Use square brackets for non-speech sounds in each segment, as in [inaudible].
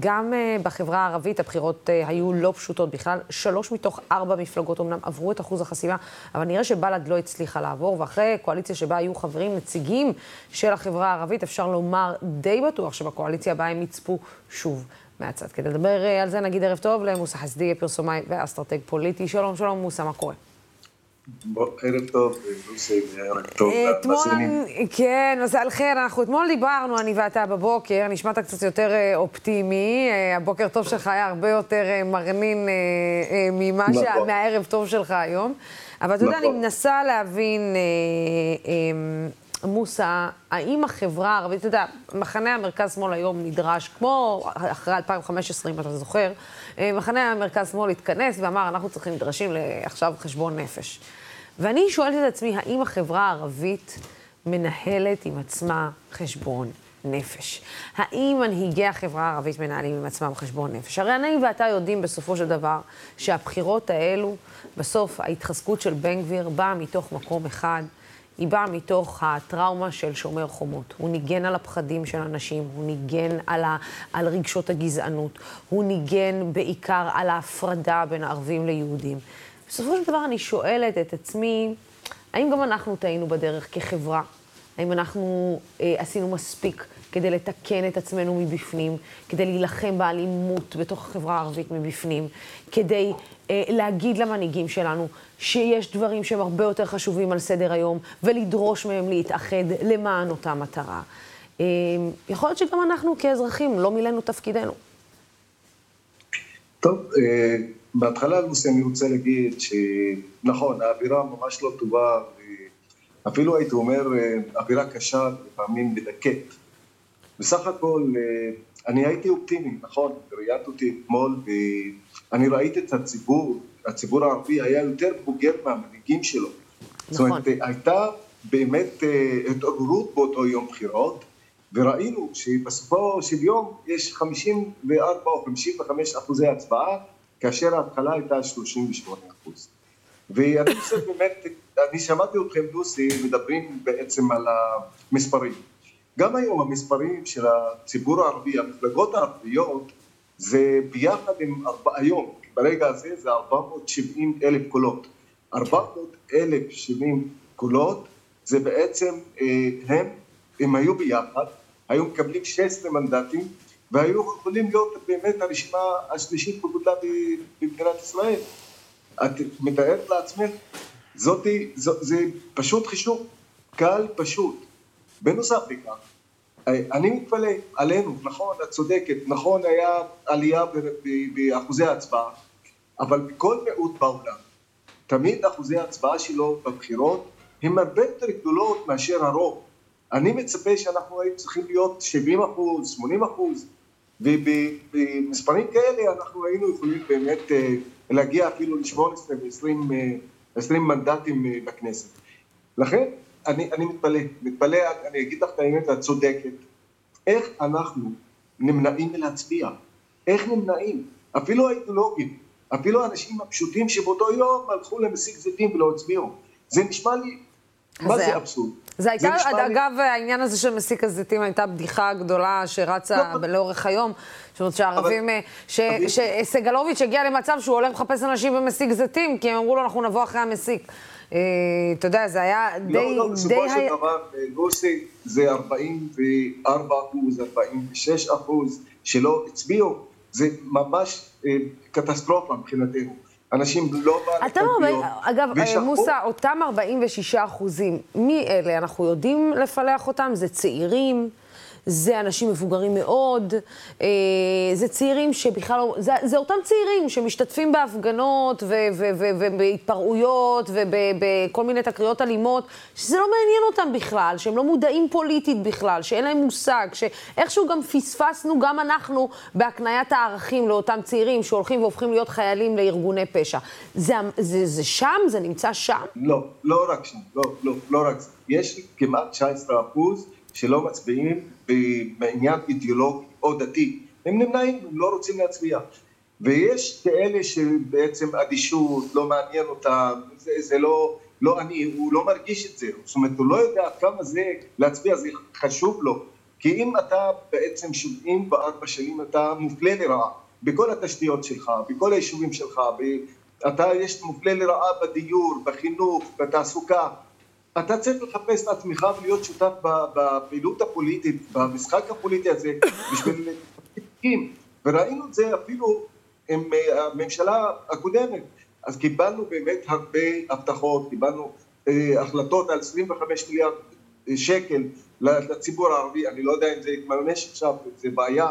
גם בחברה הערבית הבחירות היו לא פשוטות בכלל. שלוש מתוך ארבע מפלגות אמנם עברו את אחוז החסימה, אבל נראה שבל"ד לא הצליחה לעבור, ואחרי קואליציה שבה היו חברים, נציגים של החברה הערבית, אפשר לומר די בטוח שבקואליציה הבאה הם יצפו שוב מהצד. כדי לדבר על זה נגיד ערב טוב למוסא חסדי, פרסומאי ואסטרטג פוליטי. שלום, שלום, מוסא, מה קורה? ערב טוב, לוסי, ערב טוב למאזינים. כן, מזל חיר. אנחנו אתמול דיברנו, אני ואתה בבוקר, נשמעת קצת יותר אופטימי. הבוקר טוב שלך היה הרבה יותר מרנין מהערב טוב שלך היום. אבל אתה יודע, אני מנסה להבין, מוסא, האם החברה הערבית, אתה יודע, מחנה המרכז-שמאל היום נדרש, כמו אחרי 2015, אם אתה זוכר, מחנה המרכז-שמאל התכנס ואמר, אנחנו צריכים, נדרשים עכשיו חשבון נפש. ואני שואלת את עצמי, האם החברה הערבית מנהלת עם עצמה חשבון נפש? האם מנהיגי החברה הערבית מנהלים עם עצמם חשבון נפש? הרי אני ואתה יודעים בסופו של דבר שהבחירות האלו, בסוף ההתחזקות של בן גביר באה מתוך מקום אחד, היא באה מתוך הטראומה של שומר חומות. הוא ניגן על הפחדים של אנשים, הוא ניגן על, ה, על רגשות הגזענות, הוא ניגן בעיקר על ההפרדה בין ערבים ליהודים. בסופו של דבר אני שואלת את עצמי, האם גם אנחנו טעינו בדרך כחברה? האם אנחנו אה, עשינו מספיק כדי לתקן את עצמנו מבפנים, כדי להילחם באלימות בתוך החברה הערבית מבפנים, כדי אה, להגיד למנהיגים שלנו שיש דברים שהם הרבה יותר חשובים על סדר היום, ולדרוש מהם להתאחד למען אותה מטרה. אה, יכול להיות שגם אנחנו כאזרחים לא מילאנו תפקידנו. טוב, אה, בהתחלה, לוסי, אני רוצה להגיד שנכון, האווירה ממש לא טובה, אפילו הייתי אומר, אווירה קשה, לפעמים מדכאת. בסך הכל, אני הייתי אופטימי, נכון, ראיינת אותי אתמול, ואני ראיתי את הציבור, הציבור הערבי היה יותר בוגר מהמנהיגים שלו. נכון. זאת אומרת, הייתה באמת התעוררות באותו יום בחירות, וראינו שבסופו של יום יש 54 או 55 אחוזי הצבעה, כאשר ההתחלה הייתה 38 אחוז. ואני חושב באמת, אני שמעתי אתכם, לוסי, מדברים בעצם על המספרים. גם היום המספרים של הציבור הערבי, המפלגות הערביות, זה ביחד עם, היום, ברגע הזה זה 470 אלף קולות. 400 אלף 70 קולות, זה בעצם, הם, הם היו ביחד, היו מקבלים 16 מנדטים, והיו יכולים להיות באמת הרשימה השלישית בגודלה במדינת ישראל. את מתארת לעצמך? זאתי, זה פשוט חישוב, קל פשוט. בנוסף לכך, אני מתפלא עלינו, נכון, את צודקת, נכון היה עלייה באחוזי ההצבעה, אבל בכל מיעוט בעולם, תמיד אחוזי ההצבעה שלו בבחירות הן הרבה יותר גדולות מאשר הרוב. אני מצפה שאנחנו היינו צריכים להיות 70 אחוז, 80 אחוז, ובמספרים כאלה אנחנו היינו יכולים באמת להגיע אפילו ל-18 ו-20 מנדטים בכנסת. לכן אני, אני מתפלא, מתפלא, אני אגיד לך את האמת, את צודקת. איך אנחנו נמנעים מלהצביע? איך נמנעים? אפילו האידיאולוגים, אפילו האנשים הפשוטים שבאותו יום הלכו למסיק זיתים ולא הצביעו. זה נשמע לי, מה זה אבסורד? זה הייתה, אגב, לי... העניין הזה של מסיק הזיתים הייתה בדיחה גדולה שרצה לא, לאורך היום. זאת אומרת שהערבים, שסגלוביץ' הגיע למצב שהוא הולך לחפש אנשים במסיק זיתים, כי הם אמרו לו, אנחנו נבוא אחרי המסיק. אתה יודע, זה היה די... לא, לא, בסופו של דבר, גוסי, זה 44 אחוז, 46 אחוז שלא הצביעו, זה ממש קטסטרופה מבחינתנו. אנשים לא בא אתה אומר, אגב, מוסא, אותם 46 אחוזים, מי אלה? אנחנו יודעים לפלח אותם? זה צעירים? זה אנשים מבוגרים מאוד, אה, זה צעירים שבכלל לא, זה, זה אותם צעירים שמשתתפים בהפגנות ובהתפרעויות ובכל מיני תקריות אלימות, שזה לא מעניין אותם בכלל, שהם לא מודעים פוליטית בכלל, שאין להם מושג, שאיכשהו גם פספסנו, גם אנחנו, בהקניית הערכים לאותם צעירים שהולכים והופכים להיות חיילים לארגוני פשע. זה, זה, זה שם? זה נמצא שם? לא, לא רק שם, לא, לא, לא רק זה. יש כמעט 19 אחוז שלא מצביעים בעניין אידיאולוגי או דתי, הם נמנעים, הם לא רוצים להצביע. ויש כאלה שבעצם אדישות, לא מעניין אותם, זה, זה לא, לא אני, הוא לא מרגיש את זה, זאת אומרת הוא לא יודע כמה זה להצביע, זה חשוב לו, כי אם אתה בעצם 74 שנים אתה מופלה לרעה בכל התשתיות שלך, בכל היישובים שלך, אתה יש מופלה לרעה בדיור, בחינוך, בתעסוקה, אתה צריך לחפש את עצמך ולהיות שותף בפעילות הפוליטית, במשחק הפוליטי הזה, בשביל... וראינו את זה אפילו עם אה, הממשלה הקודמת. אז קיבלנו באמת הרבה הבטחות, קיבלנו אה, החלטות על 25 מיליארד אה, שקל לציבור הערבי, אני לא יודע אם זה יתממש עכשיו, זה בעיה,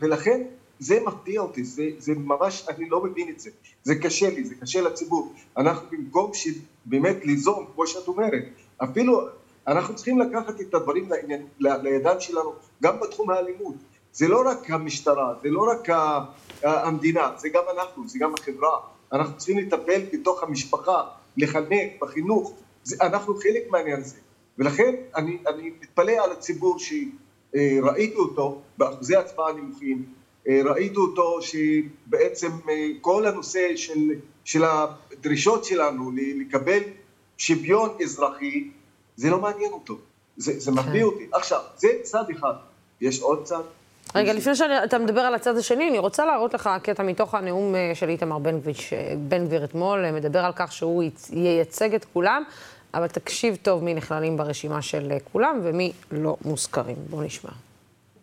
ולכן זה מפתיע אותי, זה, זה ממש, אני לא מבין את זה, זה קשה לי, זה קשה לציבור. אנחנו במקום שבאמת ליזום, כמו שאת אומרת, אפילו אנחנו צריכים לקחת את הדברים לידיים שלנו, גם בתחום האלימות. זה לא רק המשטרה, זה לא רק המדינה, זה גם אנחנו, זה גם החברה. אנחנו צריכים לטפל בתוך המשפחה, לחנך, בחינוך, זה, אנחנו חלק מהעניין הזה. ולכן אני, אני מתפלא על הציבור שראיתי אותו באחוזי הצבעה נמוכים, אה, ראיתי אותו שבעצם אה, כל הנושא של, של הדרישות שלנו לקבל שוויון אזרחי, זה לא מעניין אותו, זה, זה מביא כן. אותי. עכשיו, זה צד אחד, יש עוד צד? רגע, לפני שאתה מדבר על הצד השני, אני רוצה להראות לך קטע מתוך הנאום אה, של איתמר בן גביר אתמול, מדבר על כך שהוא ייצג את כולם, אבל תקשיב טוב מי נכללים ברשימה של כולם ומי לא מוזכרים. בוא נשמע.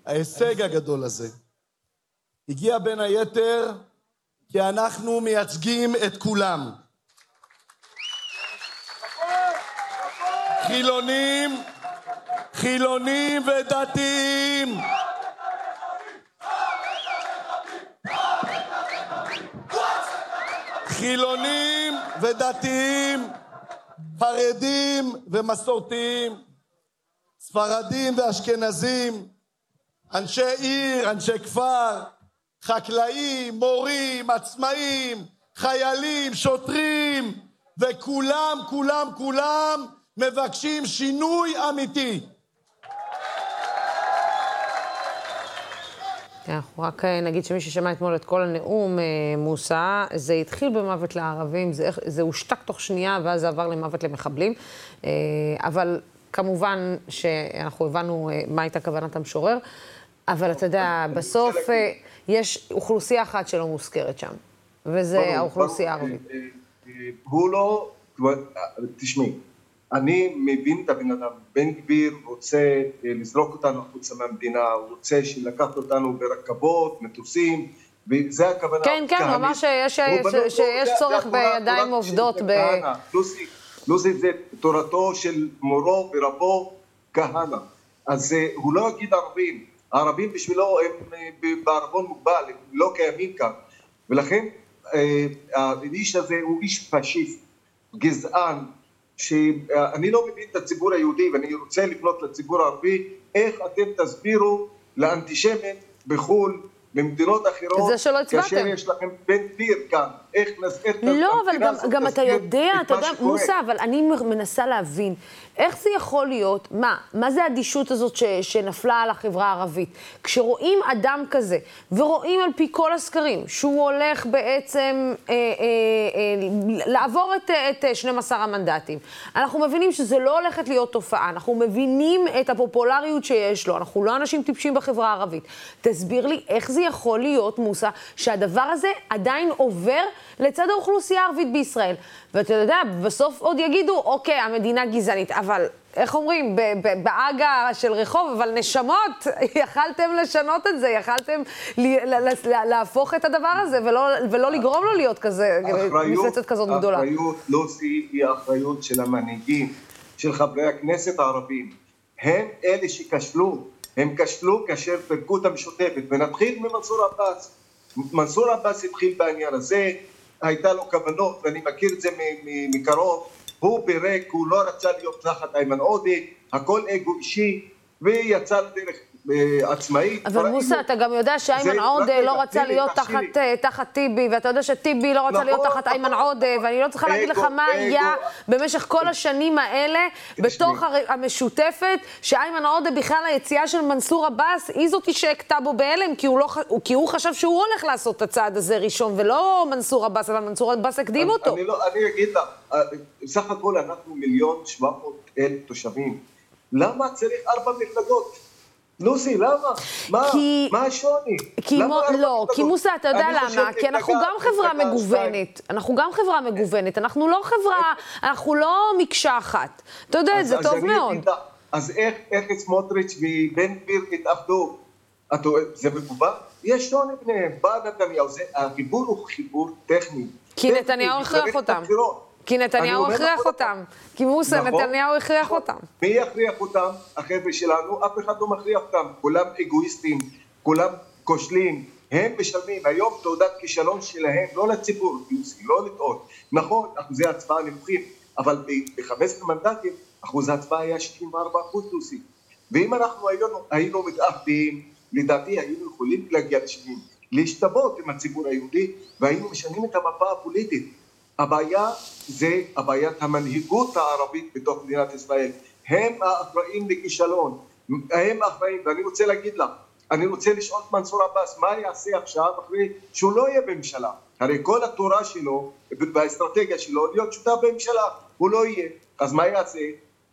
ההישג הגדול הזה הגיע בין היתר כי אנחנו מייצגים את כולם. חילונים, חילונים ודתיים. חילונים ודתיים, חרדים ומסורתיים, ספרדים ואשכנזים, אנשי עיר, אנשי כפר, חקלאים, מורים, עצמאים, חיילים, שוטרים, וכולם, כולם, כולם מבקשים שינוי אמיתי. אנחנו רק אה, נגיד שמי ששמע אתמול את כל הנאום, אה, מוסא, זה התחיל במוות לערבים, זה, זה הושתק תוך שנייה, ואז זה עבר למוות למחבלים. אה, אבל כמובן שאנחנו הבנו מה הייתה כוונת המשורר. אבל אתה יודע, בסוף אה, יש אוכלוסייה אחת שלא מוזכרת שם, וזה האוכלוסייה הערבית. אה, אה, הוא לא, תשמעי, אני מבין את הבן אדם, בן גביר רוצה לזרוק אותנו החוצה מהמדינה, הוא רוצה לקחת אותנו ברכבות, מטוסים, וזה הכוונה. כן, כן, הוא אמר שיש צורך בידיים עובדות. לוסי זה תורתו של מורו ורבו כהנא. אז הוא לא יגיד ערבים, הערבים בשבילו הם אה, בערבון מוגבל, הם לא קיימים כאן, ולכן אה, האיש הזה הוא איש פשיסט, גזען, שאני לא מבין את הציבור היהודי ואני רוצה לפנות לציבור הערבי, איך אתם תסבירו לאנטישמים בחו"ל במדינות אחרות, זה שלא הצבעתם. כאשר יש לכם בן גביר כאן, איך נסביר את לא, אבל גם, גם אתה יודע, אתה יודע, מוסא, אבל אני מנסה להבין, איך זה יכול להיות, מה, מה זה האדישות הזאת ש, שנפלה על החברה הערבית? כשרואים אדם כזה, ורואים על פי כל הסקרים, שהוא הולך בעצם אה, אה, אה, לעבור את, את 12 המנדטים, אנחנו מבינים שזה לא הולכת להיות תופעה, אנחנו מבינים את הפופולריות שיש לו, אנחנו לא אנשים טיפשים בחברה הערבית. תסביר לי איך זה יכול להיות, מוסא, שהדבר הזה עדיין עובר לצד האוכלוסייה הערבית בישראל. ואתה יודע, בסוף עוד יגידו, אוקיי, המדינה גזענית, אבל איך אומרים, באגה של רחוב, אבל נשמות, [laughs] יכלתם לשנות את זה, יכלתם להפוך את הדבר הזה, ולא, ולא לגרום לו להיות כזה, מפלצת כזאת גדולה. האחריות, לוסי, היא האחריות של המנהיגים, של חברי הכנסת הערבים. הם אלה שכשלו, הם כשלו כאשר פירקו את המשותפת. ונתחיל ממנסור עבאס. מנסור עבאס התחיל בעניין הזה, הייתה לו כוונות, ואני מכיר את זה מקרוב, הוא פירק, הוא לא רצה להיות תחת איימן עודה, הכל אגו אישי, ויצא לדרך אה, עצמאית. אבל מוסא, אתה גם יודע שאיימן עודה לא רצה להיות תחת, אה, תחת טיבי, ואתה יודע שטיבי לא רצה נכון, להיות תחת נכון. איימן עודה, ואני לא צריכה להגיד לך מה היה במשך כל השנים האלה בתוך המשותפת, שאיימן עודה בכלל היציאה של מנסור עבאס, היא זאתי שהכתה בו בהלם, כי, לא, כי הוא חשב שהוא הולך לעשות את הצעד הזה ראשון, ולא מנסור עבאס, אבל מנסור עבאס הקדים אותו. אני, לא, אני אגיד לך, אה, סך הכל אנחנו מיליון שבע מאות אלף תושבים. למה צריך ארבע מפלגות? לוסי, למה? מה? כי- מה השוני? כי למה מו, לא לא, כי? מוסא, אתה יודע למה? כי אנחנו גם חברה מגוונת. אנחנו גם חברה מגוונת. אנחנו לא חברה, אנחנו לא מקשה אחת. אתה יודע את זה טוב מאוד. אז איך, איך סמוטריץ' ובן גביר התאחדו? זה מקובל? יש שוני ביניהם. בא נתניהו, החיבור הוא חיבור טכני. כי נתניהו הכריח מפלגת אותם. כי נתניהו הכריח פעם. אותם. כי מוסא, נכון, נתניהו הכריח נכון. אותם. מי יכריח אותם? החבר'ה שלנו, אף אחד לא מכריח אותם. כולם אגואיסטים, כולם כושלים. הם משלמים היום תעודת כישלון שלהם, לא לציבור, יוסי, לא לטעות. נכון, אחוזי הצבעה נמוכים, אבל ב-15 מנדטים אחוז ההצבעה היה 64 אחוז, יוסי. ואם אנחנו היינו, היינו מתאחדים, לדעתי היינו יכולים להגיע ל-70, להשתוות עם הציבור היהודי, והיינו משנים את המפה הפוליטית. הבעיה זה הבעיית המנהיגות הערבית בתוך מדינת ישראל. הם האחראים לכישלון, הם האחראים, ואני רוצה להגיד לך, אני רוצה לשאול את מנסור עבאס, מה יעשה עכשיו אחרי שהוא לא יהיה בממשלה? הרי כל התורה שלו והאסטרטגיה שלו להיות שותף בממשלה, הוא לא יהיה, אז מה יעשה?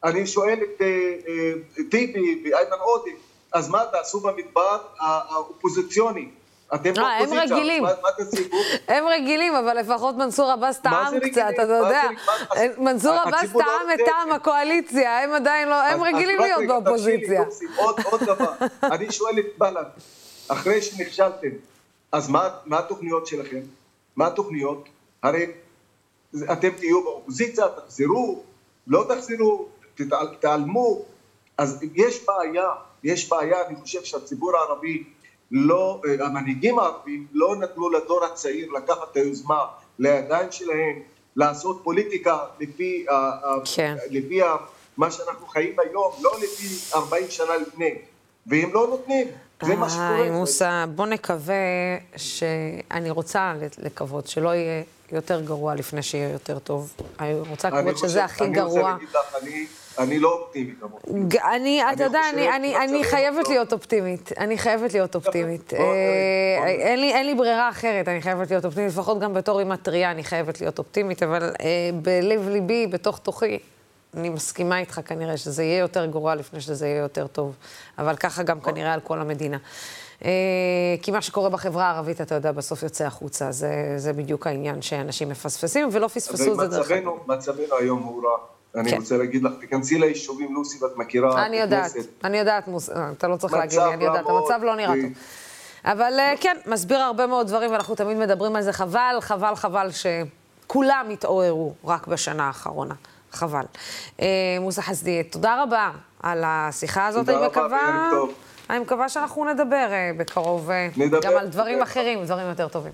אני שואל את אה, אה, טיבי ואיימן עודה, אז מה תעשו במדבר האופוזיציוני? אתם אה, הם רגילים. מה, מה תשיגו? [laughs] הם רגילים, אבל לפחות מנסור עבאס טעם קצת? אתה יודע. מה- מנסור עבאס הציבור לא טעם את טעם. הקואליציה, הם עדיין לא, הם רגילים להיות באופוזיציה. עוד, עוד דבר, [laughs] אני שואל את בל"ד, אחרי שנכשלתם, אז מה, מה התוכניות שלכם? מה התוכניות? הרי אתם תהיו באופוזיציה, תחזרו, לא תחזרו, תתעל- תיעלמו, אז יש בעיה, יש בעיה, אני חושב שהציבור הערבי, לא, אה, המנהיגים הערבים לא נתנו לדור הצעיר לקחת את היוזמה לידיים שלהם, לעשות פוליטיקה לפי, כן. לפי מה שאנחנו חיים היום, לא לפי 40 שנה לפני, והם לא נותנים, זה מה שקורה. מוסא, בוא נקווה ש... אני רוצה לקוות שלא יהיה יותר גרוע לפני שיהיה יותר טוב. אני רוצה אני לקוות שזה הכי אני רוצה גרוע. להגיד לך, אני- אני לא אופטימי כמוך. אני, אתה יודע, אני, אני, אני חייבת טוב. להיות אופטימית. אני חייבת להיות אופטימית. אה, לי, אין לי ברירה אחרת, אני חייבת להיות אופטימית. לפחות גם בתור אימא טריה אני חייבת להיות אופטימית, אבל אה, בלב ליבי, בתוך תוכי, אני מסכימה איתך כנראה שזה יהיה יותר גרוע לפני שזה יהיה יותר טוב. אבל ככה גם כנראה על כל המדינה. אה, כי מה שקורה בחברה הערבית, אתה יודע, בסוף יוצא החוצה. זה, זה בדיוק העניין שאנשים מפספסים, ולא פספסו את זה דרך אגב. מצבנו היום הוא רע. אני כן. רוצה להגיד לך, תיכנסי ליישובים, לוסי, ואת מכירה אני את יודעת, הכנסת. אני יודעת, מוס... אה, אתה לא צריך להגיד לי, אני יודעת, המצב לא נראה טוב. אבל אה, כן, מסביר הרבה מאוד דברים, ואנחנו תמיד מדברים על זה. חבל, חבל, חבל שכולם התעוררו רק בשנה האחרונה. חבל. מוסא חסדי, תודה רבה על השיחה הזאת. תודה אני רבה מקווה... וערב טוב. אני מקווה שאנחנו נדבר אה, בקרוב אה, נדבר, גם על דברים. אחרים, דברים יותר טובים.